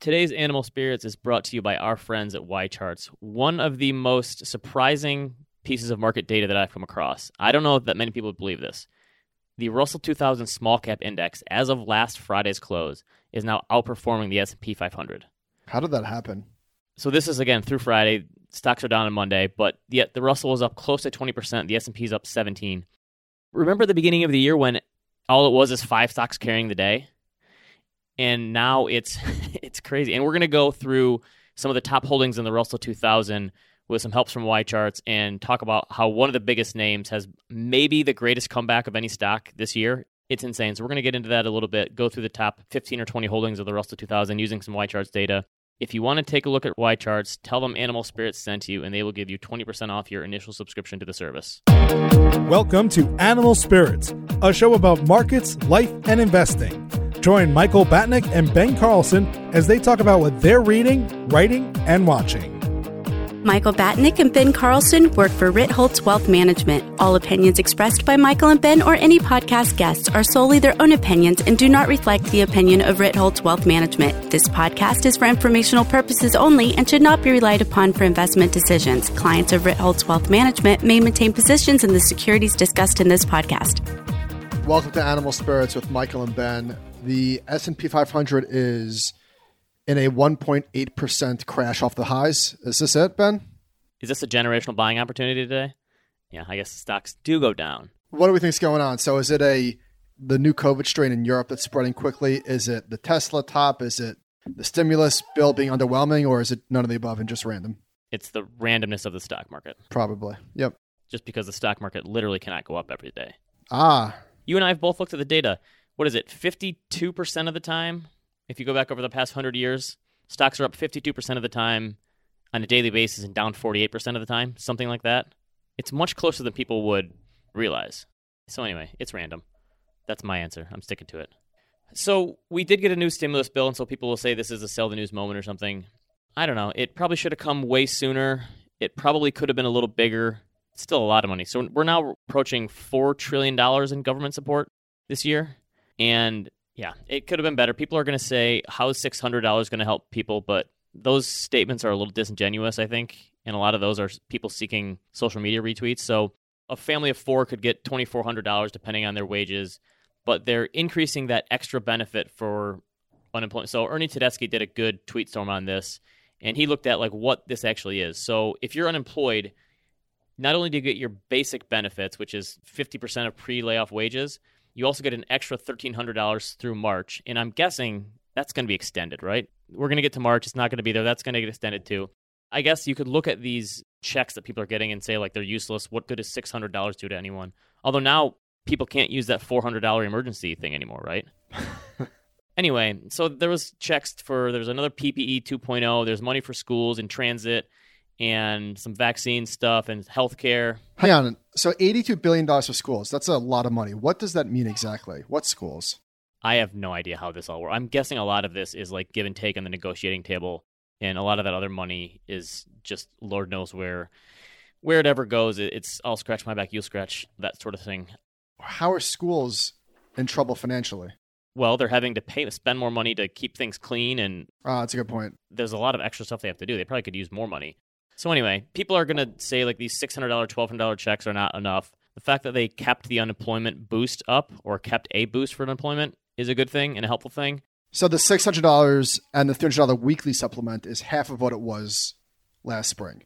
Today's Animal Spirits is brought to you by our friends at YCharts. One of the most surprising pieces of market data that I've come across. I don't know that many people believe this. The Russell 2000 Small Cap Index, as of last Friday's close, is now outperforming the S&P 500. How did that happen? So this is again through Friday. Stocks are down on Monday, but yet the Russell is up close to 20%. The S&P is up 17. Remember the beginning of the year when all it was is five stocks carrying the day? And now it's it's crazy. And we're going to go through some of the top holdings in the Russell 2000 with some helps from YCharts and talk about how one of the biggest names has maybe the greatest comeback of any stock this year. It's insane. So we're going to get into that a little bit, go through the top 15 or 20 holdings of the Russell 2000 using some YCharts data. If you want to take a look at YCharts, tell them Animal Spirits sent you, and they will give you 20% off your initial subscription to the service. Welcome to Animal Spirits, a show about markets, life, and investing. Join Michael Batnick and Ben Carlson as they talk about what they're reading, writing, and watching. Michael Batnick and Ben Carlson work for Ritholtz Wealth Management. All opinions expressed by Michael and Ben or any podcast guests are solely their own opinions and do not reflect the opinion of Ritholtz Wealth Management. This podcast is for informational purposes only and should not be relied upon for investment decisions. Clients of Ritholtz Wealth Management may maintain positions in the securities discussed in this podcast. Welcome to Animal Spirits with Michael and Ben. The S&P 500 is in a 1.8% crash off the highs. Is this it, Ben? Is this a generational buying opportunity today? Yeah, I guess stocks do go down. What do we think is going on? So is it a the new COVID strain in Europe that's spreading quickly? Is it the Tesla top? Is it the stimulus bill being underwhelming, or is it none of the above and just random? It's the randomness of the stock market. Probably. Yep. Just because the stock market literally cannot go up every day. Ah. You and I have both looked at the data what is it, 52% of the time? If you go back over the past 100 years, stocks are up 52% of the time on a daily basis and down 48% of the time, something like that. It's much closer than people would realize. So, anyway, it's random. That's my answer. I'm sticking to it. So, we did get a new stimulus bill, and so people will say this is a sell the news moment or something. I don't know. It probably should have come way sooner. It probably could have been a little bigger. It's still a lot of money. So, we're now approaching $4 trillion in government support this year. And yeah, it could have been better. People are going to say, how is $600 going to help people? But those statements are a little disingenuous, I think. And a lot of those are people seeking social media retweets. So a family of four could get $2,400 depending on their wages, but they're increasing that extra benefit for unemployment. So Ernie Tedeschi did a good tweet storm on this, and he looked at like what this actually is. So if you're unemployed, not only do you get your basic benefits, which is 50% of pre-layoff wages, you also get an extra $1,300 through March. And I'm guessing that's going to be extended, right? We're going to get to March. It's not going to be there. That's going to get extended too. I guess you could look at these checks that people are getting and say, like, they're useless. What good is $600 do to anyone? Although now people can't use that $400 emergency thing anymore, right? anyway, so there was checks for, there's another PPP 2.0. There's money for schools and transit and some vaccine stuff and healthcare. Hang on. So $82 billion for schools. That's a lot of money. What does that mean exactly? What schools? I have no idea how this all works. I'm guessing a lot of this is like give and take on the negotiating table, and a lot of that other money is just Lord knows where where it ever goes. It's I'll scratch my back, you scratch that sort of thing. How are schools in trouble financially? Well, they're having to pay spend more money to keep things clean, and uh, that's a good point. There's a lot of extra stuff they have to do. They probably could use more money. So anyway, people are going to say like these $600, $1,200 checks are not enough. The fact that they kept the unemployment boost up or kept a boost for unemployment is a good thing and a helpful thing. So the $600 and the $300 weekly supplement is half of what it was last spring.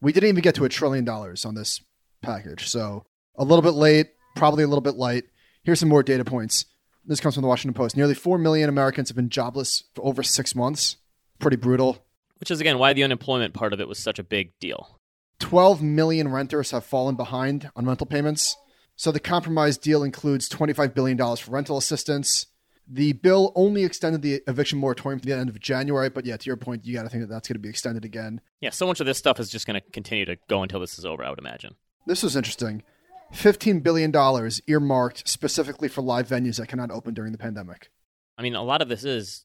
We didn't even get to a trillion dollars on this package. So a little bit late, probably a little bit light. Here's some more data points. This comes from the Washington Post. Nearly 4 million Americans have been jobless for over six months. Pretty brutal which is again why the unemployment part of it was such a big deal. 12 million renters have fallen behind on rental payments. So the compromise deal includes $25 billion for rental assistance. The bill only extended the eviction moratorium to the end of January, but yeah, to your point, you got to think that that's going to be extended again. Yeah, so much of this stuff is just going to continue to go until this is over, I would imagine. This was interesting. $15 billion earmarked specifically for live venues that cannot open during the pandemic. I mean, a lot of this is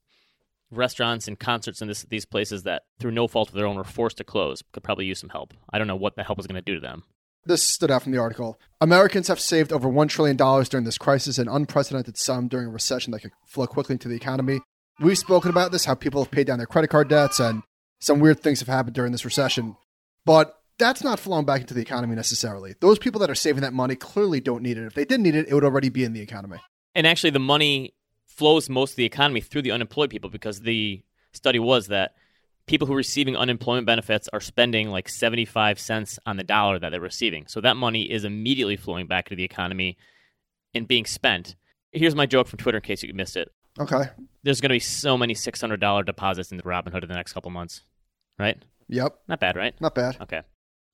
restaurants and concerts and this, these places that, through no fault of their own, were forced to close could probably use some help. I don't know what the help is going to do to them. This stood out from the article. Americans have saved over $1 trillion during this crisis, an unprecedented sum during a recession that could flow quickly into the economy. We've spoken about this, how people have paid down their credit card debts and some weird things have happened during this recession. But that's not flowing back into the economy necessarily. Those people that are saving that money clearly don't need it. If they did need it, it would already be in the economy. And actually, the money flows most of the economy through the unemployed people because the study was that people who are receiving unemployment benefits are spending like 75 cents on the dollar that they're receiving. So that money is immediately flowing back into the economy and being spent. Here's my joke from Twitter in case you missed it. Okay. There's going to be so many $600 deposits into Robinhood in the next couple months, right? Yep. Not bad, right? Not bad. Okay.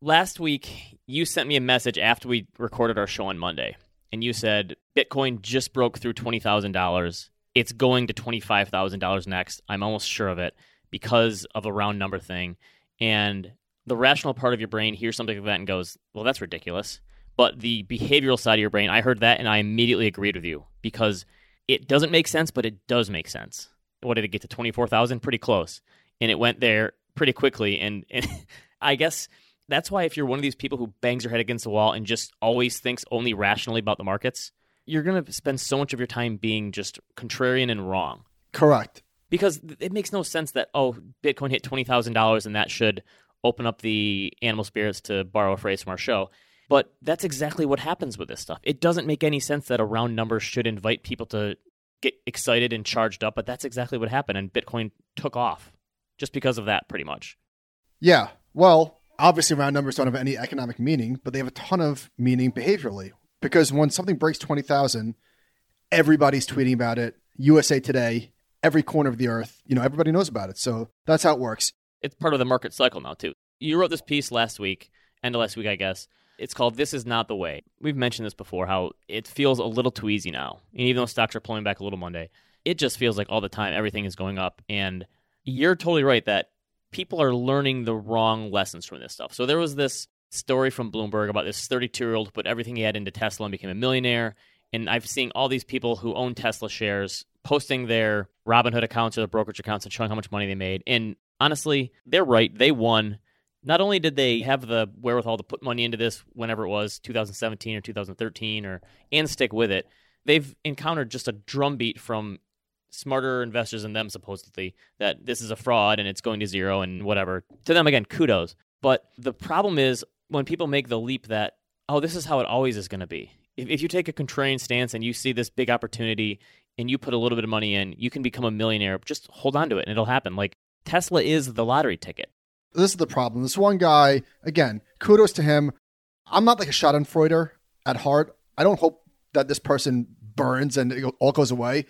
Last week, you sent me a message after we recorded our show on Monday, and you said Bitcoin just broke through $20,000. It's going to $25,000 next. I'm almost sure of it because of a round number thing. And the rational part of your brain hears something like that and goes, well, that's ridiculous. But the behavioral side of your brain, I heard that and I immediately agreed with you because it doesn't make sense, but it does make sense. What did it get to 24,000? Pretty close. And it went there pretty quickly. And, and I guess that's why if you're one of these people who bangs your head against the wall and just always thinks only rationally about the markets, you're going to spend so much of your time being just contrarian and wrong Correct. because it makes no sense that oh bitcoin hit $20000 and that should open up the animal spirits to borrow a phrase from our show but that's exactly what happens with this stuff it doesn't make any sense that a round number should invite people to get excited and charged up but that's exactly what happened and bitcoin took off just because of that pretty much Yeah. Well, obviously round numbers don't have any economic meaning, but they have a ton of meaning behaviorally. Because when something breaks 20,000, everybody's tweeting about it. USA Today, every corner of the earth, you know, everybody knows about it. So that's how it works. it's part of the market cycle now too. You wrote this piece last week, end of last week, I guess. It's called "This Is Not the Way." We've mentioned this before. How it feels a little too easy now, and even though stocks are pulling back a little Monday, it just feels like all the time everything is going up. And you're totally right that people are learning the wrong lessons from this stuff. So there was this story from Bloomberg about this 32 year old who put everything he had into Tesla and became a millionaire. And I've seen all these people who own Tesla shares posting their Robinhood accounts or their brokerage accounts and showing how much money they made. And honestly, they're right. They won. Not only did they have the wherewithal to put money into this whenever it was 2017 or 2013 or and stick with it, they've encountered just a drumbeat from smarter investors than them supposedly that this is a fraud and it's going to zero and whatever. To them again, kudos. But the problem is when people make the leap that oh, this is how it always is going to be. If, if you take a contrarian stance and you see this big opportunity and you put a little bit of money in, you can become a millionaire. Just hold on to it and it'll happen. Like Tesla is the lottery ticket. This is the problem. This one guy, again, kudos to him. I'm not like a Schadenfreuder at heart. I don't hope that this person burns and it all goes away.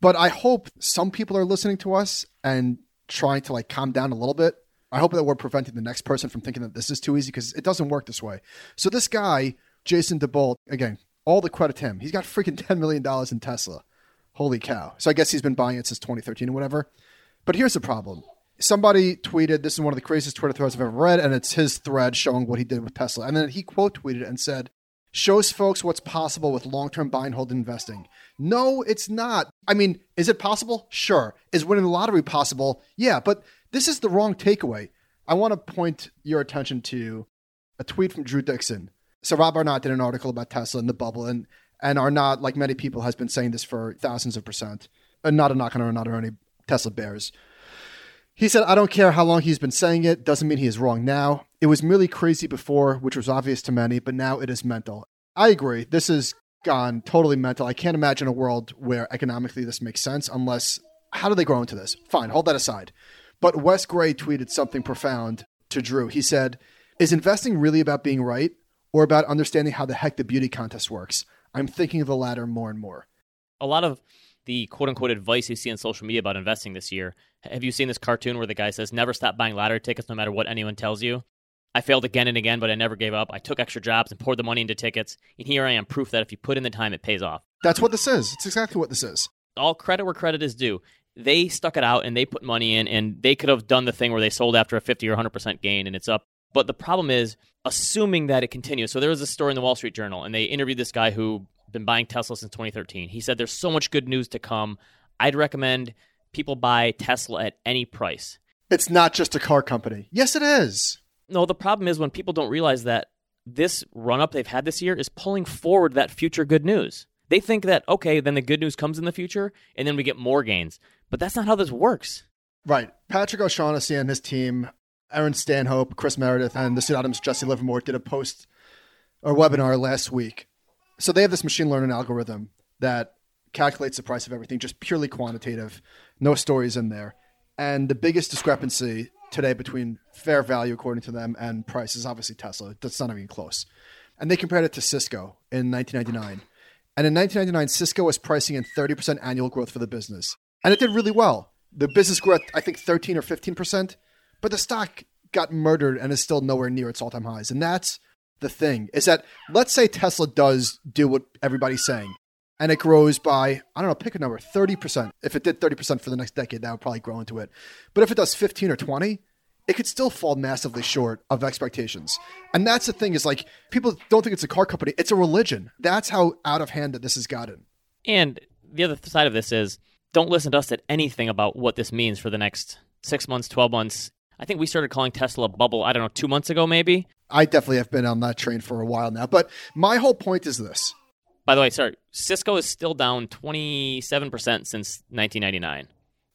But I hope some people are listening to us and trying to like calm down a little bit. I hope that we're preventing the next person from thinking that this is too easy because it doesn't work this way. So this guy, Jason DeBolt, again, all the credit to him. He's got freaking $10 million in Tesla. Holy cow. So I guess he's been buying it since 2013 or whatever. But here's the problem. Somebody tweeted, this is one of the craziest Twitter threads I've ever read, and it's his thread showing what he did with Tesla. And then he quote tweeted and said, shows folks what's possible with long term buy and hold investing. No, it's not. I mean, is it possible? Sure. Is winning the lottery possible? Yeah, but this is the wrong takeaway. I want to point your attention to a tweet from Drew Dickson. So Rob Arnott did an article about Tesla and the bubble, and and Arnott, like many people, has been saying this for thousands of percent. And not a knock on Arnott or any Tesla bears. He said, I don't care how long he's been saying it, doesn't mean he is wrong now. It was merely crazy before, which was obvious to many, but now it is mental. I agree. This has gone totally mental. I can't imagine a world where economically this makes sense unless how do they grow into this? Fine, hold that aside. But Wes Gray tweeted something profound to Drew. He said, Is investing really about being right or about understanding how the heck the beauty contest works? I'm thinking of the latter more and more. A lot of the quote unquote advice you see on social media about investing this year. Have you seen this cartoon where the guy says, Never stop buying lottery tickets no matter what anyone tells you? I failed again and again, but I never gave up. I took extra jobs and poured the money into tickets. And here I am, proof that if you put in the time, it pays off. That's what this is. It's exactly what this is. All credit where credit is due. They stuck it out and they put money in, and they could have done the thing where they sold after a 50 or 100% gain and it's up. But the problem is assuming that it continues. So there was a story in the Wall Street Journal, and they interviewed this guy who had been buying Tesla since 2013. He said there's so much good news to come. I'd recommend people buy Tesla at any price. It's not just a car company. Yes, it is. No, the problem is when people don't realize that this run up they've had this year is pulling forward that future good news. They think that, okay, then the good news comes in the future and then we get more gains. But that's not how this works. Right. Patrick O'Shaughnessy and his team, Ehren Stanhope, Chris Meredith, and the Sid Adams, Jesse Livermore did a post or webinar last week. So they have this machine learning algorithm that calculates the price of everything, just purely quantitative, no stories in there. And the biggest discrepancy today between fair value, according to them, and price is obviously Tesla. That's not even close. And they compared it to Cisco in 1999. And in 1999, Cisco was pricing in 30% annual growth for the business. And it did really well. The business grew at, I think, 13 or 15%, but the stock got murdered and is still nowhere near its all time highs. And that's the thing is that let's say Tesla does do what everybody's saying and it grows by, I don't know, pick a number, 30%. If it did 30% for the next decade, that would probably grow into it. But if it does 15 or 20, it could still fall massively short of expectations. And that's the thing is like people don't think it's a car company, it's a religion. That's how out of hand that this has gotten. And the other side of this is don't listen to us at anything about what this means for the next six months, 12 months. I think we started calling Tesla a bubble, I don't know, two months ago maybe. I definitely have been on that train for a while now. But my whole point is this. By the way, sorry, Cisco is still down 27% since 1999.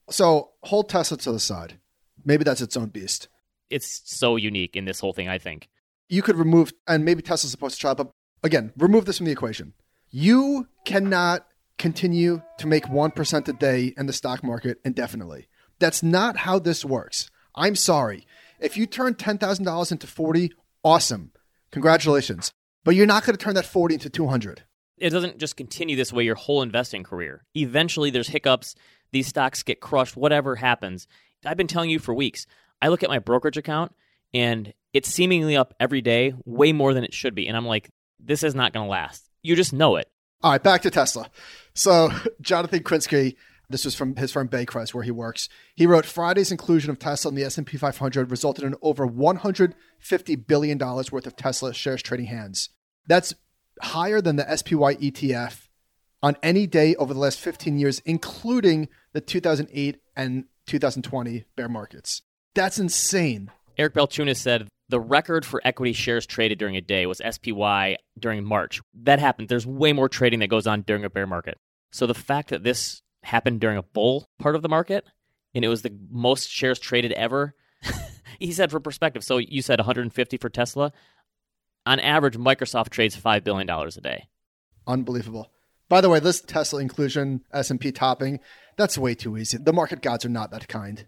So hold Tesla to the side. Maybe that's its own beast. It's so unique in this whole thing, I think. You could remove, and maybe Tesla's supposed to try, but again, remove this from the equation. You cannot continue to make 1% a day in the stock market indefinitely. That's not how this works. I'm sorry. If you turn $10,000 into 40, awesome. Congratulations. But you're not going to turn that 40 into 200. It doesn't just continue this way your whole investing career. Eventually there's hiccups, these stocks get crushed, whatever happens. I've been telling you for weeks. I look at my brokerage account and it's seemingly up every day, way more than it should be. And I'm like, this is not going to last. You just know it. All right, back to Tesla. So, Jonathan Krinsky, this was from his firm Baycrest, where he works. He wrote Friday's inclusion of Tesla in the S&P 500 resulted in over 150 billion dollars worth of Tesla shares trading hands. That's higher than the SPY ETF on any day over the last 15 years, including the 2008 and 2020 bear markets. That's insane. Eric Balchunas said the record for equity shares traded during a day was SPY during March. That happened. There's way more trading that goes on during a bear market. So the fact that this happened during a bull part of the market and it was the most shares traded ever, he said for perspective. So you said 150 for Tesla. On average, Microsoft trades $5 billion a day. Unbelievable. By the way, this Tesla inclusion, S&P topping, that's way too easy. The market gods are not that kind.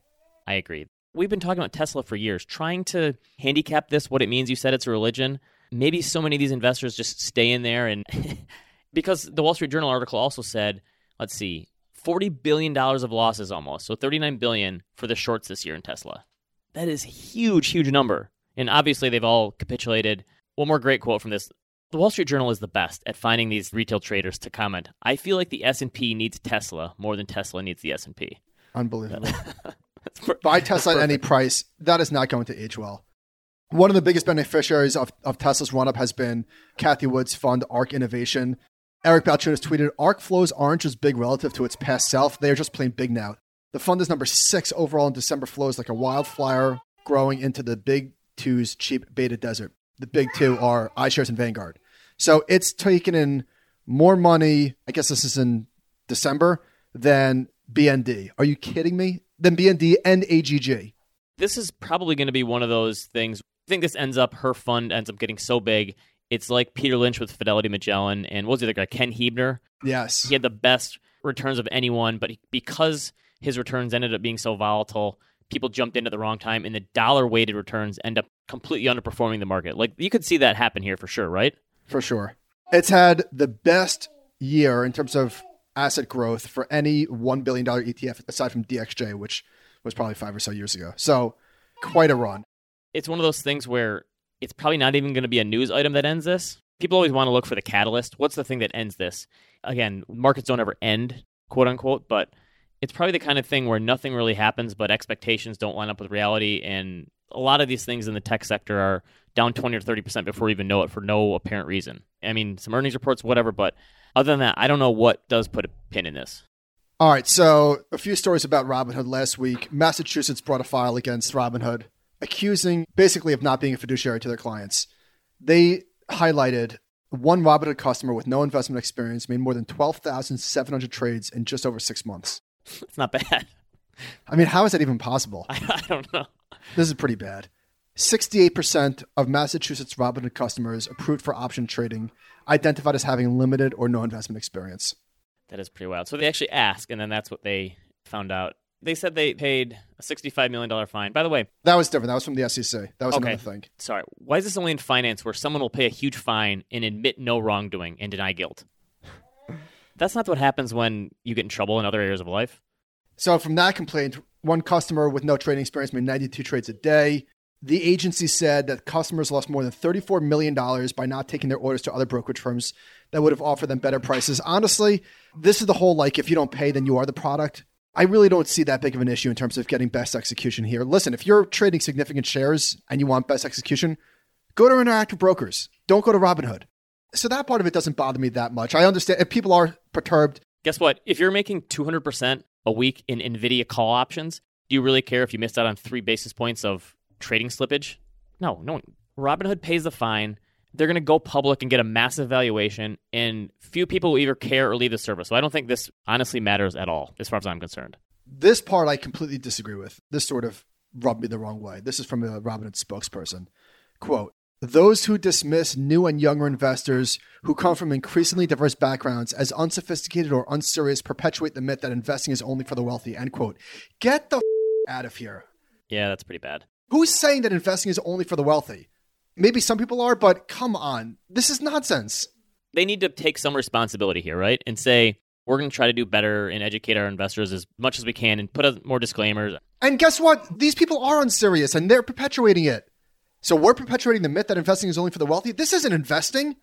I agree. We've been talking about Tesla for years, trying to handicap this, what it means. You said it's a religion. Maybe so many of these investors just stay in there. And because the Wall Street Journal article also said, let's see, $40 billion of losses almost. So 39 billion for the shorts this year in Tesla. That is huge, huge number. And obviously they've all capitulated. One more great quote from this. The Wall Street Journal is the best at finding these retail traders to comment. I feel like the S&P needs Tesla more than Tesla needs the S&P. Unbelievable. Buy Tesla at any price. That is not going to age well. One of the biggest beneficiaries of, of Tesla's run up has been Cathie Wood's fund, ARK Innovation. Eric Balchunas tweeted ARK flows aren't just big relative to its past self, they are just plain big now. The fund is number six overall in December flows like a wildfire growing into the big two's cheap beta desert. The big two are iShares and Vanguard. So it's taken in more money, I guess this is in December, than BND. Are you kidding me? Than BND and AGG. This is probably going to be one of those things. I think this ends up, her fund ends up getting so big. It's like Peter Lynch with Fidelity Magellan and what was the other guy? Ken Heebner. Yes. He had the best returns of anyone, but because his returns ended up being so volatile, people jumped in at the wrong time, and the dollar weighted returns end up completely underperforming the market. Like you could see that happen here for sure, right? For sure. It's had the best year in terms of asset growth for any $1 billion ETF aside from DXJ, which was probably five or so years ago. So quite a run. It's one of those things where it's probably not even going to be a news item that ends this. People always want to look for the catalyst. What's the thing that ends this? Again, markets don't ever end, quote unquote, but it's probably the kind of thing where nothing really happens, but expectations don't line up with reality. And a lot of these things in the tech sector are down 20 or 30% before we even know it for no apparent reason. I mean, some earnings reports, whatever, but other than that, I don't know what does put a pin in this. All right, so a few stories about Robinhood last week. Massachusetts brought a file against Robinhood, accusing basically of not being a fiduciary to their clients. They highlighted one Robinhood customer with no investment experience made more than 12,700 trades in just over six months. It's not bad. I mean, how is that even possible? I, I don't know. This is pretty bad. 68% of Massachusetts Robinhood customers approved for option trading identified as having limited or no investment experience. That is pretty wild. So they actually asked, and then that's what they found out. They said they paid a $65 million fine. By the way, That was different. That was from the SEC. That was Okay. another thing. sorry, why is this only in finance where someone will pay a huge fine and admit no wrongdoing and deny guilt? That's not what happens when you get in trouble in other areas of life. So from that complaint, one customer with no trading experience made 92 trades a day. The agency said that customers lost more than $34 million by not taking their orders to other brokerage firms that would have offered them better prices. Honestly, this is the whole like, if you don't pay, then you are the product. I really don't see that big of an issue in terms of getting best execution here. Listen, if you're trading significant shares and you want best execution, go to Interactive Brokers. Don't go to Robinhood. So that part of it doesn't bother me that much. I understand if people are perturbed, Guess what? If you're making 200% a week in NVIDIA call options, do you really care if you missed out on three basis points of trading slippage? No, no. Robinhood pays the fine. They're going to go public and get a massive valuation, and few people will either care or leave the service. So I don't think this honestly matters at all, as far as I'm concerned. This part I completely disagree with. This sort of rubbed me the wrong way. This is from a Robinhood spokesperson. Quote, those who dismiss new and younger investors who come from increasingly diverse backgrounds as unsophisticated or unserious perpetuate the myth that investing is only for the wealthy. End quote. Get the f- out of here. Yeah, that's pretty bad. Who's saying that investing is only for the wealthy? Maybe some people are, but come on. This is nonsense. They need to take some responsibility here, right? And say, we're going to try to do better and educate our investors as much as we can and put more disclaimers. And guess what? These people are unserious and they're perpetuating it. So we're perpetuating the myth that investing is only for the wealthy. This isn't investing.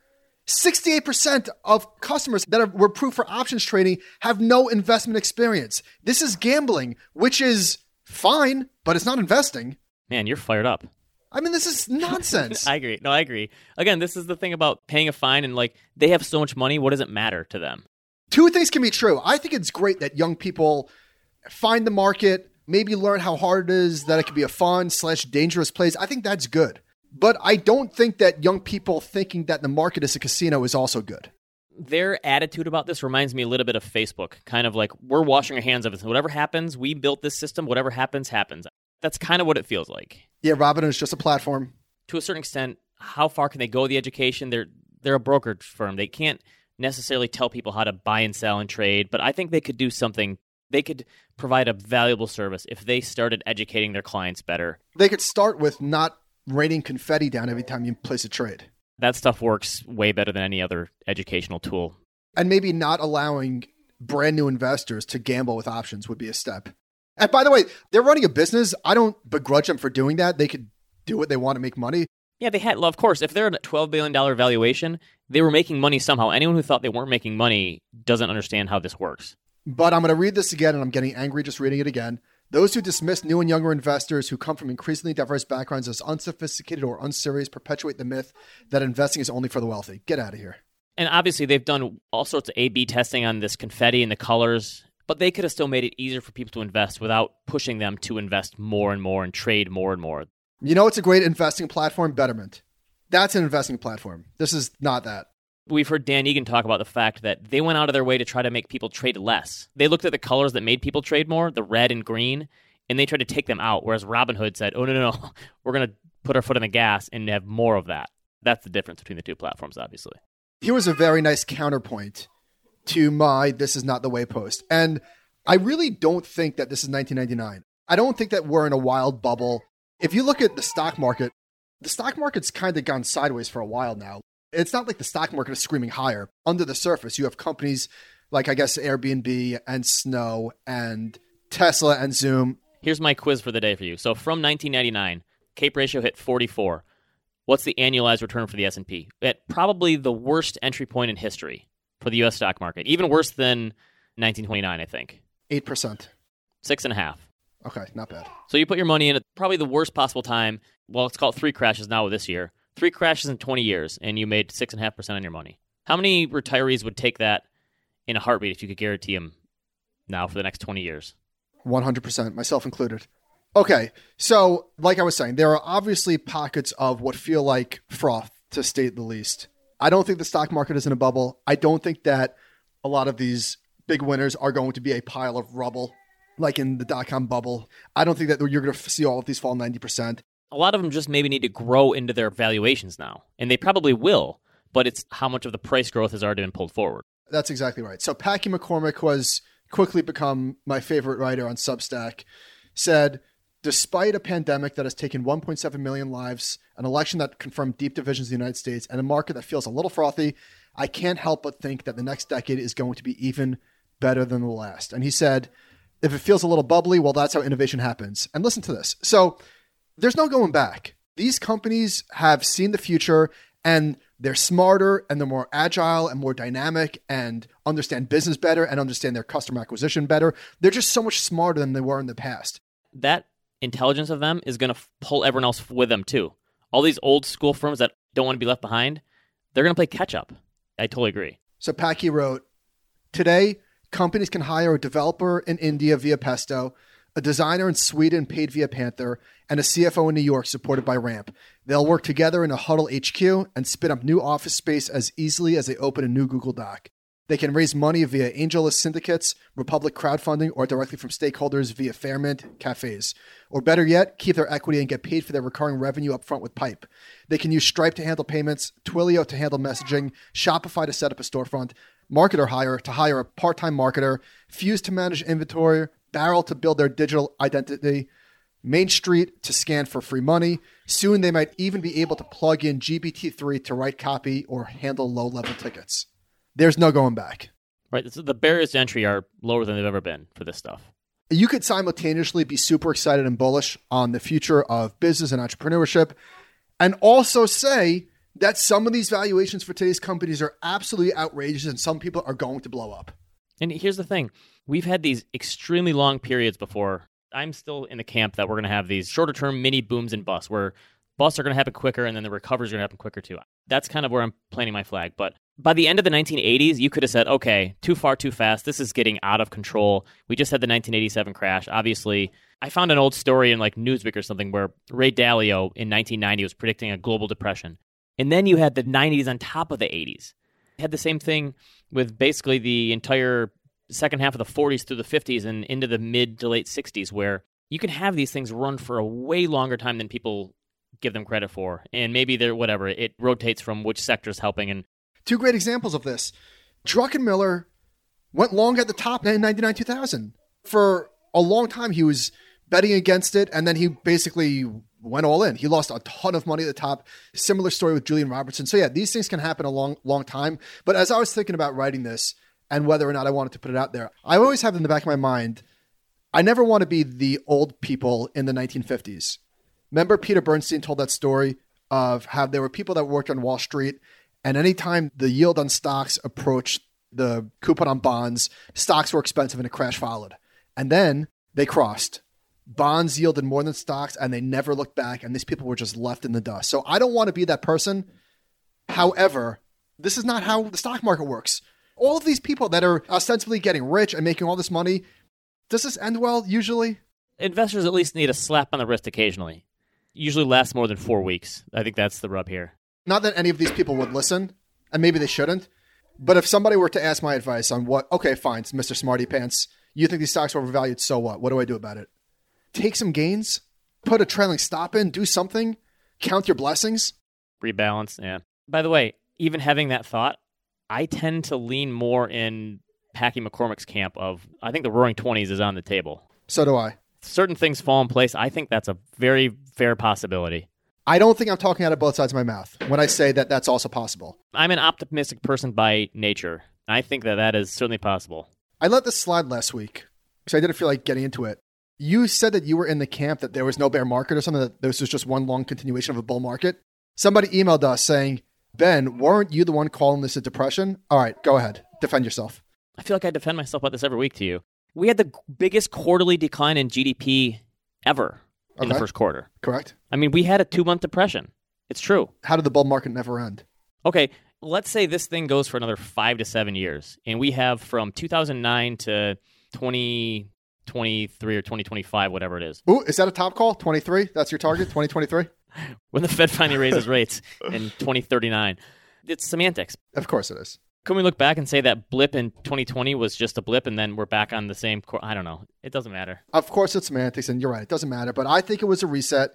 68% of customers that are, were approved for options trading have no investment experience. This is gambling, which is fine, but it's not investing. Man, you're fired up. I mean, this is nonsense. I agree. No, I agree. Again, this is the thing about paying a fine and like they have so much money. What does it matter to them? Two things can be true. I think it's great that young people find the market, maybe learn how hard it is, that it can be a fun slash dangerous place. I think that's good. But I don't think that young people thinking that the market is a casino is also good. Their attitude about this reminds me a little bit of Facebook. Kind of like we're washing our hands of it. Whatever happens, we built this system. Whatever happens, happens. That's kind of what it feels like. Yeah, Robinhood is just a platform. To a certain extent, how far can they go with the education? They're they're a brokerage firm. They can't necessarily tell people how to buy and sell and trade, but I think they could do something. They could provide a valuable service if they started educating their clients better. They could start with not raining confetti down every time you place a trade. That stuff works way better than any other educational tool. And maybe not allowing brand new investors to gamble with options would be a step. And by the way, they're running a business. I don't begrudge them for doing that. They could do what they want to make money. Yeah, they had. Well, of course, if they're at a twelve billion dollar valuation, they were making money somehow. Anyone who thought they weren't making money doesn't understand how this works. But I'm going to read this again, and I'm getting angry just reading it again. Those who dismiss new and younger investors who come from increasingly diverse backgrounds as unsophisticated or unserious perpetuate the myth that investing is only for the wealthy. Get out of here. And obviously, they've done all sorts of A/B testing on this confetti and the colors, but they could have still made it easier for people to invest without pushing them to invest more and more and trade more and more. You know, it's a great investing platform, Betterment. That's an investing platform. This is not that. We've heard Dan Egan talk about the fact that they went out of their way to try to make people trade less. They looked at the colors that made people trade more, the red and green, and they tried to take them out. Whereas Robinhood said, "Oh no, no, no, we're going to put our foot on the gas and have more of that." That's the difference between the two platforms, obviously. Here was a very nice counterpoint to my "This is not the way" post, and I really don't think that this is 1999. I don't think that we're in a wild bubble. If you look at the stock market, the stock market's kind of gone sideways for a while now. It's not like the stock market is screaming higher. Under the surface, you have companies like, I guess, Airbnb and Snow and Tesla and Zoom. Here's my quiz for the day for you. So from 1999, CAPE ratio hit 44. What's the annualized return for the S&P? At probably the worst entry point in history for the U.S. stock market, even worse than 1929, I think. 8%. Six and a half. Okay, not bad. So you put your money in at probably the worst possible time. Well, it's called three crashes now this year. Three crashes in 20 years, and you made six and a half percent on your money. How many retirees would take that in a heartbeat if you could guarantee them now for the next 20 years? 100%, myself included. Okay, so like I was saying, there are obviously pockets of what feel like froth, to state the least. I don't think the stock market is in a bubble. I don't think that a lot of these big winners are going to be a pile of rubble like in the dot com bubble. I don't think that you're going to see all of these fall 90%. A lot of them just maybe need to grow into their valuations now, and they probably will, but it's how much of the price growth has already been pulled forward. That's exactly right. So Packy McCormick was quickly become my favorite writer on Substack, said, Despite a pandemic that has taken 1.7 million lives, an election that confirmed deep divisions in the United States, and a market that feels a little frothy, I can't help but think that the next decade is going to be even better than the last. And he said, if it feels a little bubbly, well, that's how innovation happens. And listen to this. So there's no going back. These companies have seen the future and they're smarter and they're more agile and more dynamic and understand business better and understand their customer acquisition better. They're just so much smarter than they were in the past. That intelligence of them is going to pull everyone else with them too. All these old school firms that don't want to be left behind, they're going to play catch up. I totally agree. So Packy wrote, Today, companies can hire a developer in India via Pesto, a designer in Sweden paid via Panther, and a CFO in New York supported by Ramp. They'll work together in a Huddle HQ and spin up new office space as easily as they open a new Google Doc. They can raise money via AngelList syndicates, Republic crowdfunding, or directly from stakeholders via Fairmint cafes. Or better yet, keep their equity and get paid for their recurring revenue upfront with Pipe. They can use Stripe to handle payments, Twilio to handle messaging, Shopify to set up a storefront, Marketer Hire to hire a part time marketer, Fuse to manage inventory, Barrel to build their digital identity, Main Street to scan for free money. Soon they might even be able to plug in GPT-3 to write copy or handle low level tickets. There's no going back. Right. So the barriers to entry are lower than they've ever been for this stuff. You could simultaneously be super excited and bullish on the future of business and entrepreneurship and also say that some of these valuations for today's companies are absolutely outrageous and some people are going to blow up. And here's the thing we've had these extremely long periods before. I'm still in the camp that we're going to have these shorter term mini booms and busts where busts are going to happen quicker and then the recoveries are going to happen quicker too. That's kind of where I'm planting my flag. But by the end of the 1980s, you could have said, okay, too far, too fast. This is getting out of control. We just had the 1987 crash. Obviously, I found an old story in like Newsweek or something where Ray Dalio in 1990 was predicting a global depression. And then you had the 90s on top of the 80s. You had the same thing with basically the entire second half of the 40s through the 50s and into the mid to late 60s, where you can have these things run for a way longer time than people give them credit for. And maybe they're whatever, it rotates from which sector's helping. And two great examples of this Druckenmiller went long at the top in 99 2000. For a long time, he was betting against it, and then he basically went all in. He lost a ton of money at the top. Similar story with Julian Robertson. So yeah, these things can happen a long, long time. But as I was thinking about writing this and whether or not I wanted to put it out there, I always have in the back of my mind, I never want to be the old people in the 1950s. Remember Peter Bernstein told that story of how there were people that worked on Wall Street, and anytime the yield on stocks approached the coupon on bonds, stocks were expensive and a crash followed. And then they crossed bonds yielded more than stocks and they never looked back and these people were just left in the dust. So I don't want to be that person. However, this is not how the stock market works. All of these people that are ostensibly getting rich and making all this money, does this end well usually? Investors at least need a slap on the wrist occasionally. Usually lasts more than 4 weeks. I think that's the rub here. Not that any of these people would listen, and maybe they shouldn't. But if somebody were to ask my advice on what, okay, fine, Mr. Smarty Pants, you think these stocks are overvalued, so what? What do I do about it? take some gains, put a trailing stop in, do something, count your blessings. Rebalance, yeah. By the way, even having that thought, I tend to lean more in Packy McCormick's camp of I think the Roaring Twenties is on the table. So do I. Certain things fall in place. I think that's a very fair possibility. I don't think I'm talking out of both sides of my mouth when I say that that's also possible. I'm an optimistic person by nature. I think that that is certainly possible. I let this slide last week because I didn't feel like getting into it you said that you were in the camp that there was no bear market or something, that this was just one long continuation of a bull market. Somebody emailed us saying, Ben, weren't you the one calling this a depression? All right, go ahead. Defend yourself. I feel like I defend myself about this every week to you. We had the biggest quarterly decline in GDP ever in okay. the first quarter. Correct. I mean, we had a two month depression. It's true. How did the bull market never end? Okay, let's say this thing goes for another five to seven years, and we have from 2009 to 2023 or 2025, whatever it is. Ooh, is that a top call? 23? That's your target? 2023? when the Fed finally raises rates in 2039. It's semantics. Of course it is. Can we look back and say that blip in 2020 was just a blip and then we're back on the same course? I don't know. It doesn't matter. Of course it's semantics, and you're right. It doesn't matter. But I think it was a reset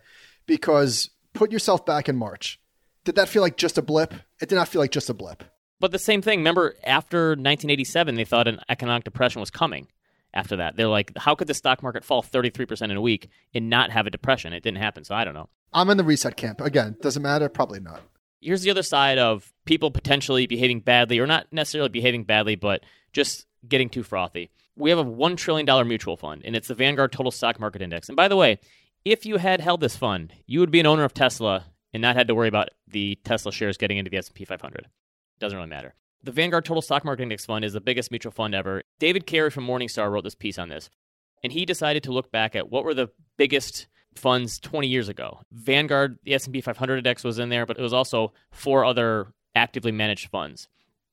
because put yourself back in March. Did that feel like just a blip? It did not feel like just a blip. But the same thing, remember, after 1987, they thought an economic depression was coming after that. They're like, how could the stock market fall 33% in a week and not have a depression? It didn't happen. So I don't know. I'm in the reset camp. Again, doesn't matter? Probably not. Here's the other side of people potentially behaving badly, or not necessarily behaving badly, but just getting too frothy. We have a $1 trillion mutual fund, and it's the Vanguard Total Stock Market Index. And by the way, if you had held this fund, you would be an owner of Tesla and not had to worry about the Tesla shares getting into the S&P 500. Doesn't really matter. The Vanguard Total Stock Market Index Fund is the biggest mutual fund ever. David Carey from Morningstar wrote this piece on this, and he decided to look back at what were the biggest funds 20 years ago. Vanguard, the S&P 500 index was in there, but it was also four other actively managed funds.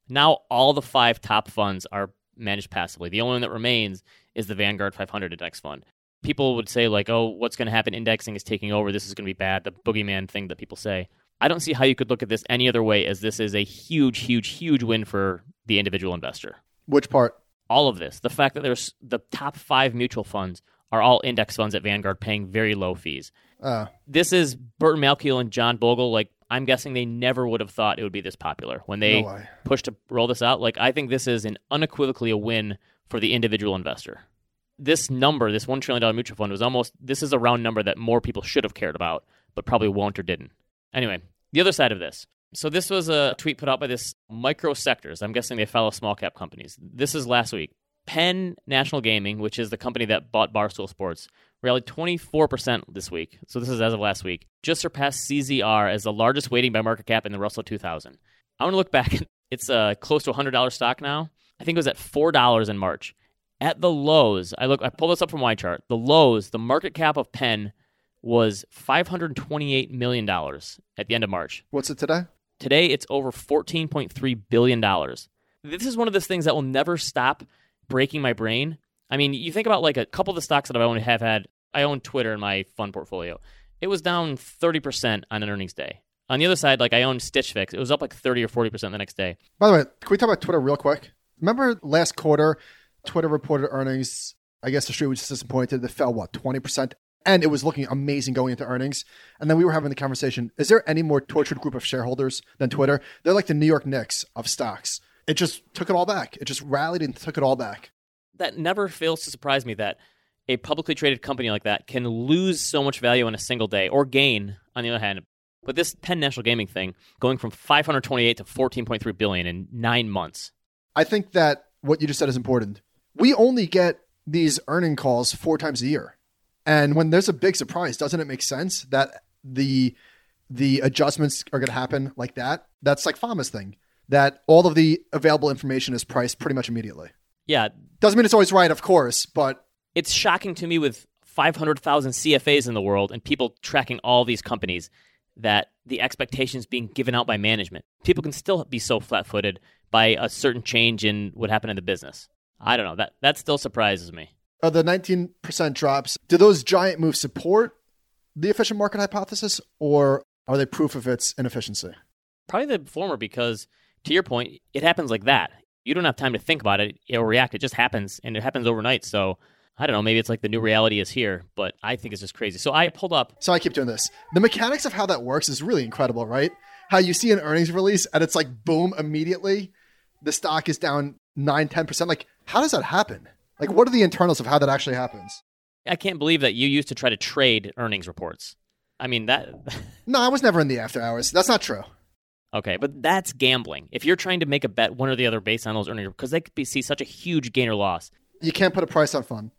Now all the five top funds are managed passively. The only one that remains is the Vanguard 500 index fund. People would say like, "Oh, what's going to happen? Indexing is taking over. This is going to be bad." The boogeyman thing that people say. I don't see how you could look at this any other way as this is a huge, huge, huge win for the individual investor. Which part? All of this, the fact that there's the top five mutual funds are all index funds at Vanguard paying very low fees. Uh, This is Burton Malkiel and John Bogle. Like, I'm guessing they never would have thought it would be this popular when they No pushed to roll this out. Like, I think this is an unequivocally a win for the individual investor. This number, this $1 trillion mutual fund, was almost, this is a round number that more people should have cared about, but probably won't or didn't. Anyway, the other side of this. So this was a tweet put out by this micro sectors. I'm guessing they follow small cap companies. This is last week. Penn National Gaming, which is the company that bought Barstool Sports, rallied 24% this week. So this is as of last week. Just surpassed CZR as the largest weighting by market cap in the Russell 2000. I want to look back. It's uh, close to a $100 stock now. I think it was at $4 in March. At the lows, I look I pulled this up from my chart. The lows, the market cap of Penn was $528 million at the end of March. what's it today? Today, it's over $14.3 billion. This is one of those things that will never stop breaking my brain. I mean, you think about like a couple of the stocks that I own have had, I own Twitter in my fund portfolio. It was down 30% on an earnings day. On the other side, like I own Stitch Fix, it was up like 30 or 40% the next day. By the way, can we talk about Twitter real quick? Remember last quarter, Twitter reported earnings. I guess the street was disappointed. They fell, what, 20%? And it was looking amazing going into earnings. And then we were having the conversation is there any more tortured group of shareholders than Twitter? They're like the New York Knicks of stocks. It just took it all back. It just rallied and took it all back. That never fails to surprise me that a publicly traded company like that can lose so much value in a single day or gain on the other hand. But this Penn National Gaming thing going from 528 to 14.3 billion in 9 months. I think that what you just said is important. We only get these earning calls four times a year. And when there's a big surprise, doesn't it make sense that the the adjustments are going to happen like that? That's like Fama's thing. That all of the available information is priced pretty much immediately. Yeah, Doesn't mean it's always right, of course, but it's shocking to me with 500,000 CFAs in the world and people tracking all these companies that the expectations being given out by management. People can still be so flat-footed by a certain change in what happened in the business. I don't know. That that still surprises me. are the 19% drops, do those giant moves support the efficient market hypothesis or are they proof of its inefficiency? Probably the former because to your point, it happens like that. You don't have time to think about it or react. It just happens and it happens overnight. So I don't know. Maybe it's like the new reality is here, but I think it's just crazy. So I pulled up. So I keep doing this. The mechanics of how that works is really incredible, right? How you see an earnings release and it's like boom, immediately the stock is down 9, 10%. Like, how does that happen? Like, what are the internals of how that actually happens? I can't believe that you used to try to trade earnings reports. I mean that. No, I was never in the after hours. That's not true. Okay, but that's gambling. If you're trying to make a bet one or the other based on those earnings, because they could be, see such a huge gain or loss. You can't put a price on fun.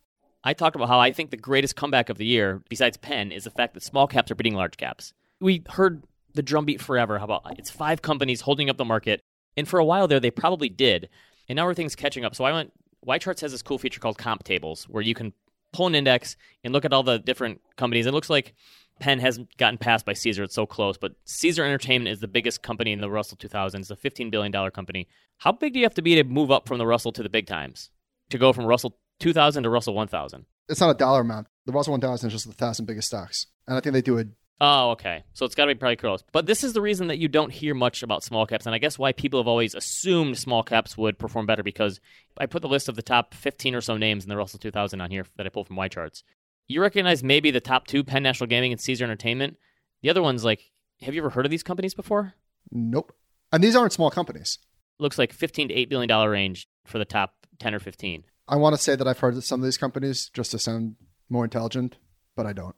I talked about how I think the greatest comeback of the year, besides Penn, is the fact that small caps are beating large caps. We heard the drumbeat forever. How about it's five companies holding up the market, and for a while there, they probably did, and now everything's catching up. So I went. YCharts has this cool feature called comp tables, where you can pull an index and look at all the different companies. It looks like Penn hasn't gotten passed by Caesar. It's so close, but Caesar Entertainment is the biggest company in the Russell 2000. It's a $15 billion company. How big do you have to be to move up from the Russell to the big times? To go from Russell 2000 to Russell 1000? It's not a dollar amount. The Russell 1000 is just the thousand biggest stocks. And I think they do it. Oh, okay. So it's got to be probably close. But this is the reason that you don't hear much about small caps, and I guess why people have always assumed small caps would perform better because I put the list of the top 15 or so names in the Russell 2000 on here that I pulled from YCharts. You recognize maybe the top two, Penn National Gaming and Caesar Entertainment. The other one's like, have you ever heard of these companies before? Nope. And these aren't small companies. Looks like 15 to 8 billion dollar range for the top 10 or 15. I want to say that I've heard of some of these companies just to sound more intelligent, but I don't.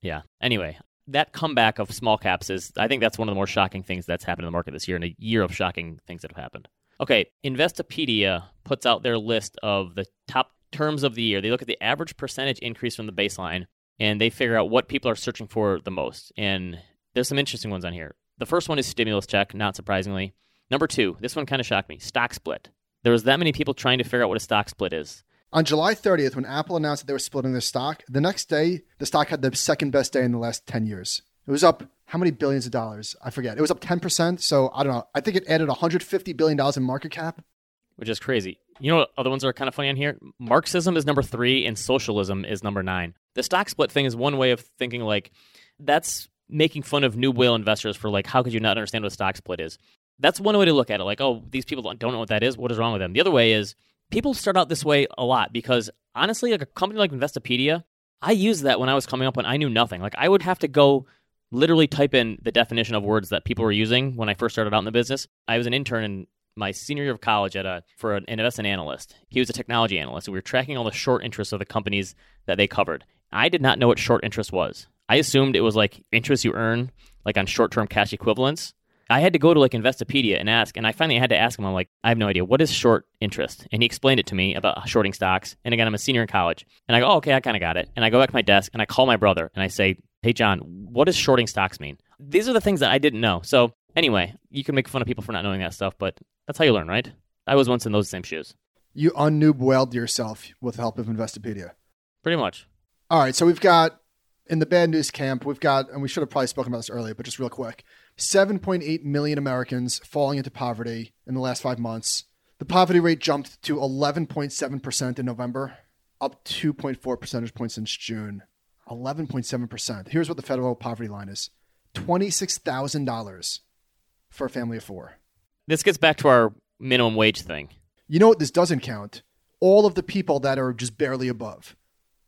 Yeah. Anyway, that comeback of small caps is, I think that's one of the more shocking things that's happened in the market this year, in a year of shocking things that have happened. Okay, Investopedia puts out their list of the top terms of the year. They look at the average percentage increase from the baseline, and they figure out what people are searching for the most. And there's some interesting ones on here. The first one is stimulus check, not surprisingly. Number two, this one kind of shocked me stock split. There was that many people trying to figure out what a stock split is. On July 30th, when Apple announced that they were splitting their stock, the next day, the stock had the second best day in the last 10 years. It was up how many billions of dollars? I forget. It was up 10%. So I don't know. I think it added $150 billion in market cap. Which is crazy. You know what other ones are kind of funny on here? Marxism is number three and socialism is number nine. The stock split thing is one way of thinking like that's making fun of new whale investors for like, how could you not understand what a stock split is? That's one way to look at it. Like, oh, these people don't know what that is. What is wrong with them? The other way is people start out this way a lot because honestly, like a company like Investopedia, I used that when I was coming up when I knew nothing. Like I would have to go literally type in the definition of words that people were using when I first started out in the business. I was an intern in my senior year of college at a for an investment analyst. He was a technology analyst. And we were tracking all the short interests of the companies that they covered. I did not know what short interest was. I assumed it was like interest you earn like on short-term cash equivalents. I had to go to like Investopedia and ask, and I finally had to ask him. I'm like, I have no idea what is short interest, and he explained it to me about shorting stocks. And again, I'm a senior in college, and I go, oh, okay, I kind of got it. And I go back to my desk and I call my brother and I say, Hey, John, what does shorting stocks mean? These are the things that I didn't know. So anyway, you can make fun of people for not knowing that stuff, but that's how you learn, right? I was once in those same shoes. You unnoob whaled yourself with the help of Investopedia. Pretty much. All right, so we've got in the bad news camp, we've got, and we should have probably spoken about this earlier, but just real quick 7.8 million Americans falling into poverty in the last five months. The poverty rate jumped to 11.7% in November, up 2.4 percentage points since June. 11.7%. Here's what the federal poverty line is $26,000 for a family of four. This gets back to our minimum wage thing. You know what this doesn't count? All of the people that are just barely above.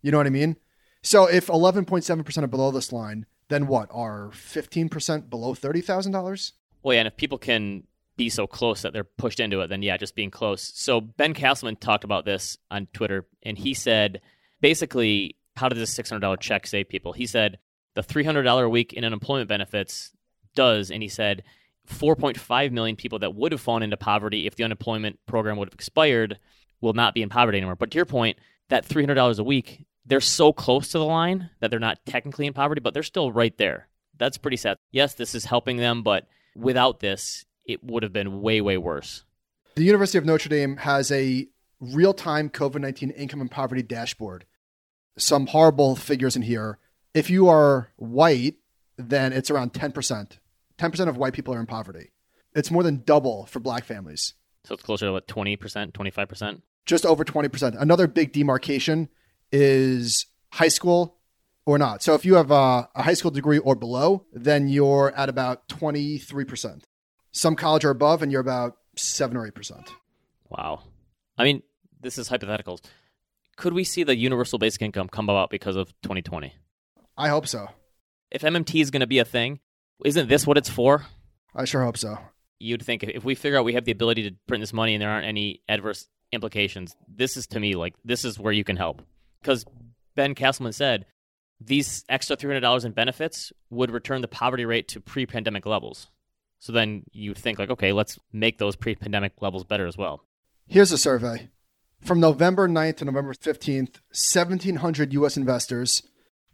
You know what I mean? So if 11.7% are below this line, then what? Are 15% below $30,000? Well, yeah, and if people can be so close that they're pushed into it, then yeah, just being close. So Ben Casselman talked about this on Twitter, and he said basically, how did this $600 check save people? He said the $300 a week in unemployment benefits does, and he said 4.5 million people that would have fallen into poverty if the unemployment program would have expired will not be in poverty anymore. But to your point, that $300 a week, they're so close to the line that they're not technically in poverty, but they're still right there. That's pretty sad. Yes, this is helping them, but without this, it would have been way, way worse. The University of Notre Dame has a real time COVID 19 income and poverty dashboard. Some horrible figures in here. If you are white, then it's around 10%. 10% of white people are in poverty. It's more than double for black families. So it's closer to what, 20%, 25%? Just over 20%. Another big demarcation is high school or not. So if you have a, a high school degree or below, then you're at about 23%. Some college are above, and you're about 7 or 8%. Wow. I mean, this is hypotheticals. Could we see the universal basic income come about because of 2020? I hope so. If MMT is going to be a thing, isn't this what it's for? I sure hope so. You'd think if we figure out we have the ability to print this money and there aren't any adverse implications, this is to me like this is where you can help. Because Ben Casselman said these extra $300 in benefits would return the poverty rate to pre pandemic levels. So then you think, like, okay, let's make those pre pandemic levels better as well. Here's a survey. From November 9th to November 15th, 1,700 U.S. investors,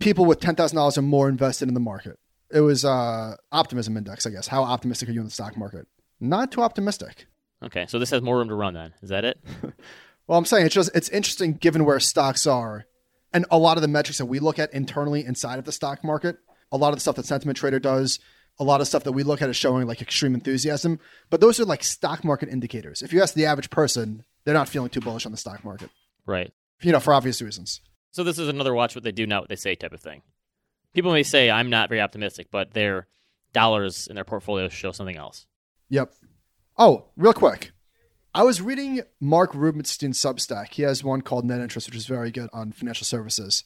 people with $10,000 or more invested in the market. It was uh, optimism index, I guess. How optimistic are you in the stock market? Not too optimistic. Okay, so this has more room to run then. Is that it? well, I'm saying it's just it's interesting given where stocks are and a lot of the metrics that we look at internally inside of the stock market, a lot of the stuff that Sentiment Trader does, a lot of stuff that we look at is showing like extreme enthusiasm, but those are like stock market indicators. If you ask the average person, they're not feeling too bullish on the stock market. Right. You know, for obvious reasons. So this is another watch what they do, not what they say type of thing. People may say I'm not very optimistic, but their dollars in their portfolio show something else. Yep. Oh, real quick. I was reading Marc Rubinstein's Substack. He has one called Net Interest, which is very good on financial services.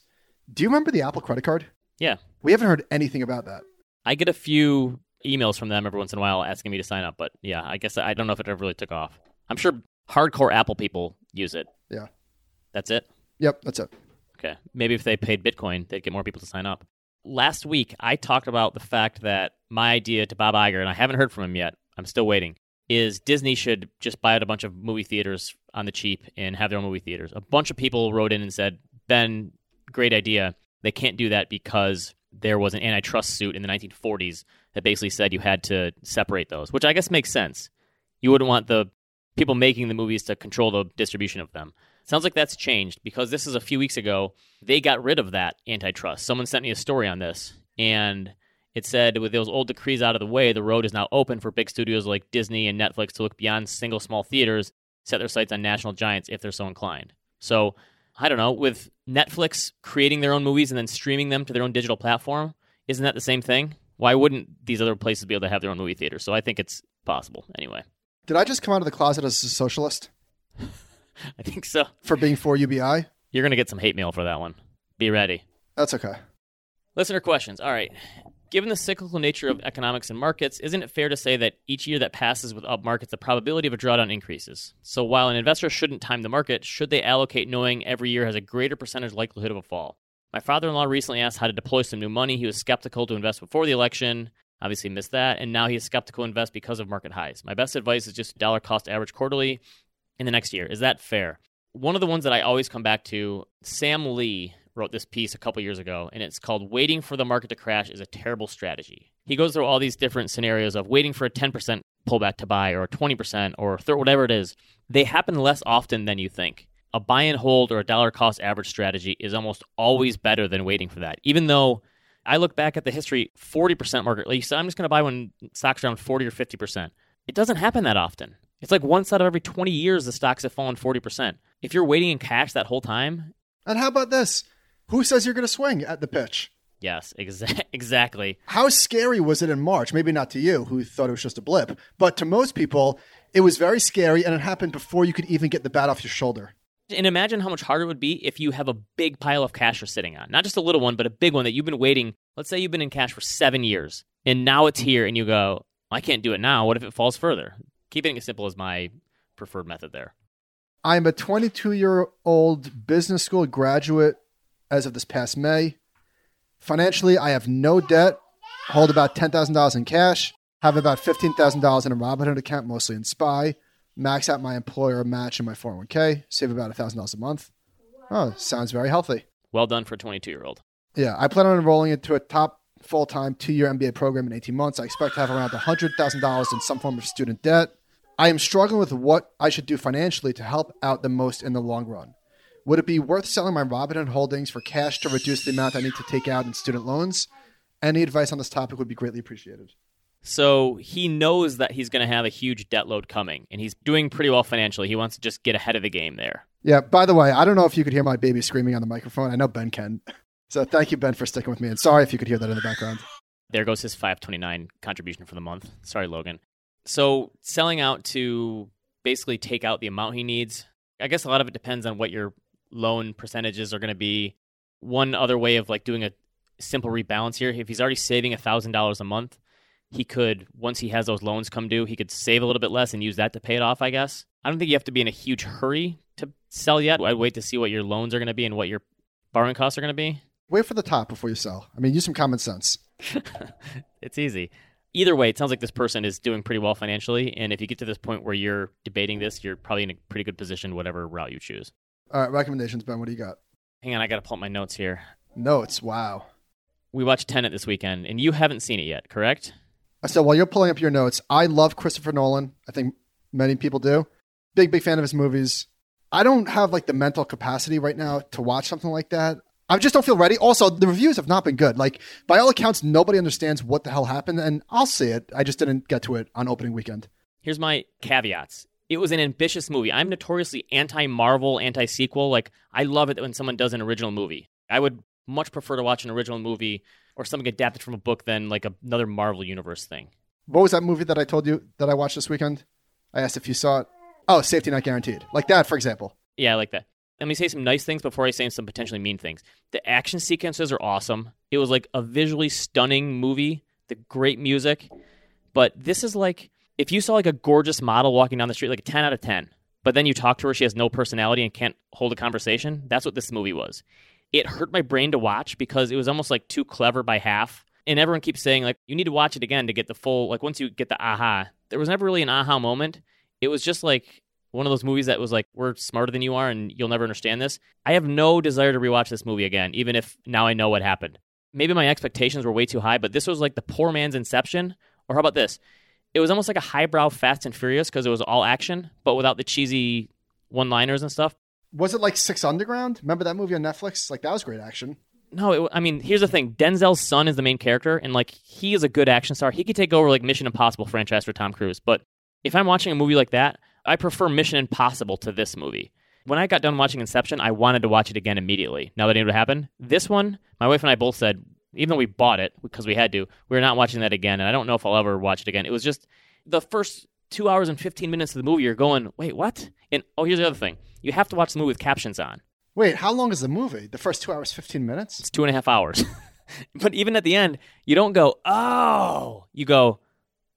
Do you remember the Apple credit card? Yeah. We haven't heard anything about that. I get a few emails from them every once in a while asking me to sign up, but yeah, I guess I don't know if it ever really took off. I'm sure hardcore Apple people use it. Yeah. That's it? Yep, that's it. Okay. Maybe if they paid Bitcoin, they'd get more people to sign up. Last week, I talked about the fact that my idea to Bob Iger, and I haven't heard from him yet, I'm still waiting, is Disney should just buy out a bunch of movie theaters on the cheap and have their own movie theaters. A bunch of people wrote in and said, Ben, great idea. They can't do that because there was an antitrust suit in the 1940s that basically said you had to separate those, which I guess makes sense. You wouldn't want the people making the movies to control the distribution of them. Sounds like that's changed because this is a few weeks ago. They got rid of that antitrust. Someone sent me a story on this, and it said with those old decrees out of the way, the road is now open for big studios like Disney and Netflix to look beyond single small theaters, set their sights on national giants if they're so inclined. So, I don't know, with Netflix creating their own movies and then streaming them to their own digital platform, isn't that the same thing? Why wouldn't these other places be able to have their own movie theaters? So I think it's possible anyway. Did I just come out of the closet as a socialist I think so. for being for UBI? You're going to get some hate mail for that one. Be ready. That's okay. Listener questions. All right. Given the cyclical nature of economics and markets, isn't it fair to say that each year that passes with up markets, the probability of a drawdown increases? So while an investor shouldn't time the market, should they allocate knowing every year has a greater percentage likelihood of a fall? My father in law recently asked how to deploy some new money. He was skeptical to invest before the election, obviously missed that, and now he is skeptical to invest because of market highs. My best advice is just dollar cost average quarterly in the next year. Is that fair? One of the ones that I always come back to, Sam Lee wrote this piece a couple years ago, and it's called Waiting for the Market to Crash is a Terrible Strategy. He goes through all these different scenarios of waiting for a 10% pullback to buy or a 20% or whatever it is. They happen less often than you think. A buy and hold or a dollar cost average strategy is almost always better than waiting for that. Even though I look back at the history, 40% market, like you said, I'm just going to buy when stocks are around 40 or 50%. It doesn't happen that often. It's like once out of every 20 years, the stocks have fallen 40%. If you're waiting in cash that whole time, And how about this? Who says you're going to swing at the pitch? yes, exa- exactly. How scary was it in March? Maybe not to you, who thought it was just a blip, but to most people, it was very scary, and it happened before you could even get the bat off your shoulder. And imagine how much harder it would be if you have a big pile of cash you're sitting on. Not just a little one, but a big one that you've been waiting. Let's say you've been in cash for seven years, and now it's here, and you go, I can't do it now. What if it falls further? Keeping it simple is my preferred method there. I'm a 22 year old business school graduate as of this past May. Financially, I have no debt, hold about $10,000 in cash, have about $15,000 in a Robinhood account, mostly in SPY, max out my employer match in my 401k, save about $1,000 a month. Oh, sounds very healthy. Well done for a 22 year old. Yeah, I plan on enrolling into a top full time two year MBA program in 18 months. I expect to have around $100,000 in some form of student debt. I am struggling with what I should do financially to help out the most in the long run. Would it be worth selling my Robinhood holdings for cash to reduce the amount I need to take out in student loans? Any advice on this topic would be greatly appreciated. So he knows that he's going to have a huge debt load coming, and he's doing pretty well financially. He wants to just get ahead of the game there. Yeah, by the way, I don't know if you could hear my baby screaming on the microphone. I know Ben can. So thank you, Ben, for sticking with me. And sorry if you could hear that in the background. There goes his 529 contribution for the month. Sorry, Logan. So selling out to basically take out the amount he needs. I guess a lot of it depends on what your loan percentages are going to be. One other way of like doing a simple rebalance here, if he's already saving $1,000 a month, he could once he has those loans come due, he could save a little bit less and use that to pay it off, I guess. I don't think you have to be in a huge hurry to sell yet. I'd wait to see what your loans are going to be and what your borrowing costs are going to be. Wait for the top before you sell. I mean, use some common sense. it's easy. Either way, it sounds like this person is doing pretty well financially. And if you get to this point where you're debating this, you're probably in a pretty good position, whatever route you choose. All right, recommendations, Ben. What do you got? Hang on, I got to pull up my notes here. Notes. Wow. We watched Tenet this weekend, and you haven't seen it yet, correct? I So while you're pulling up your notes, I love Christopher Nolan. I think many people do. Big, big fan of his movies. I don't have like the mental capacity right now to watch something like that. I just don't feel ready. Also, the reviews have not been good. Like by all accounts, nobody understands what the hell happened, and I'll see it. I just didn't get to it on opening weekend. Here's my caveats. It was an ambitious movie. I'm notoriously anti Marvel, anti sequel. Like, I love it when someone does an original movie. I would much prefer to watch an original movie or something adapted from a book than like another Marvel Universe thing. What was that movie that I told you that I watched this weekend? I asked if you saw it. Oh, Safety Not Guaranteed. Like that, for example. Yeah, I like that. Let me say some nice things before I say some potentially mean things. The action sequences are awesome. It was like a visually stunning movie, the great music. But this is like if you saw like a gorgeous model walking down the street, like a 10 out of 10, but then you talk to her, she has no personality and can't hold a conversation. That's what this movie was. It hurt my brain to watch because it was almost like too clever by half. And everyone keeps saying, like, you need to watch it again to get the full, like, once you get the aha. There was never really an aha moment. It was just like one of those movies that was like, we're smarter than you are and you'll never understand this. I have no desire to rewatch this movie again, even if now I know what happened. Maybe my expectations were way too high, but this was like the poor man's Inception. Or how about this? It was almost like a highbrow Fast and Furious because it was all action, but without the cheesy one liners and stuff. Was it like Six Underground? Remember that movie on Netflix? Like that was great action. No, it, I mean, here's the thing: Denzel's son is the main character, and like he is a good action star. He could take over like Mission Impossible franchise for Tom Cruise. But if I'm watching a movie like that, I prefer Mission Impossible to this movie. When I got done watching Inception, I wanted to watch it again immediately. Now that it would happen, this one, my wife and I both said, even though we bought it because we had to, we are not watching that again. And I don't know if I'll ever watch it again. It was just the first two hours and 15 minutes of the movie, you're going, wait, what? And oh, here's the other thing you have to watch the movie with captions on. Wait, how long is the movie? The first two hours, 15 minutes? It's two and a half hours. but even at the end, you don't go, oh, you go,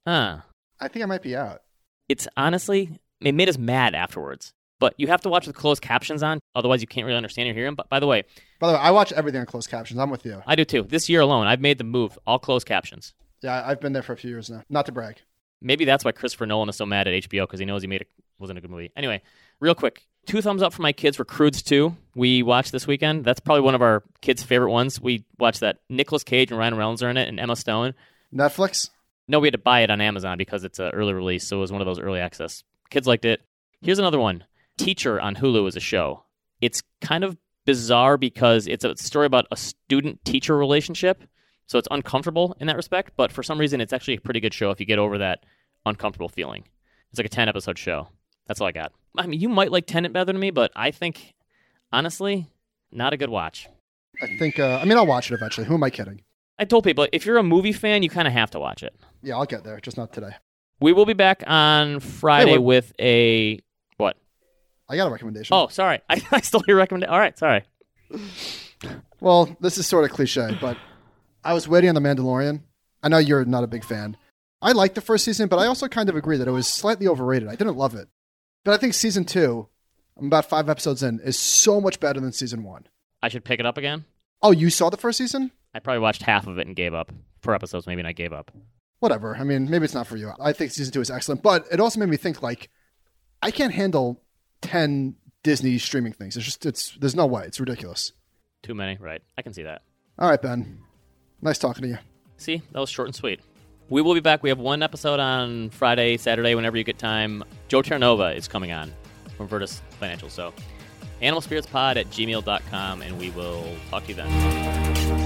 huh. I think I might be out. It's honestly, it made us mad afterwards. But you have to watch with closed captions on, otherwise you can't really understand or hear them. But by the way, by the way, I watch everything on closed captions. I'm with you. I do too. This year alone, I've made the move all closed captions. Yeah, I've been there for a few years now. Not to brag. Maybe that's why Christopher Nolan is so mad at HBO because he knows he made it wasn't a good movie. Anyway, real quick, two thumbs up for my kids for Croods 2. We watched this weekend. That's probably one of our kids' favorite ones. We watched that. Nicolas Cage and Ryan Reynolds are in it, and Emma Stone. Netflix? No, we had to buy it on Amazon because it's an early release, so it was one of those early access. Kids liked it. Here's another one. Teacher on Hulu is a show. It's kind of bizarre because it's a story about a student-teacher relationship, so it's uncomfortable in that respect. But for some reason, it's actually a pretty good show if you get over that uncomfortable feeling. It's like a ten episode show. That's all I got. I mean, you might like Tenet better than me, but I think, honestly, not a good watch. I think. Uh, I mean, I'll watch it eventually. Who am I kidding? I told people if you're a movie fan, you kind of have to watch it. Yeah, I'll get there, just not today. We will be back on Friday hey, with a what? I got a recommendation. Oh, sorry. I, I stole your recommendation. All right, sorry. Well, this is sort of cliche, but I was waiting on The Mandalorian. I know you're not a big fan. I liked the first season, but I also kind of agree that it was slightly overrated. I didn't love it. But I think season two, I'm about five episodes in, is so much better than season one. I should pick it up again? Oh, you saw the first season? I probably watched half of it and gave up. Four episodes, maybe, and I gave up. Whatever. I mean, maybe it's not for you. I think season two is excellent, but it also made me think like, I can't handle 10 Disney streaming things. It's just, it's, there's no way. It's ridiculous. Too many, right. I can see that. All right, Ben. Nice talking to you. See, that was short and sweet. We will be back. We have one episode on Friday, Saturday, whenever you get time. Joe Terranova is coming on from Virtus Financial. So, animalspiritspod at gmail.com, and we will talk to you then.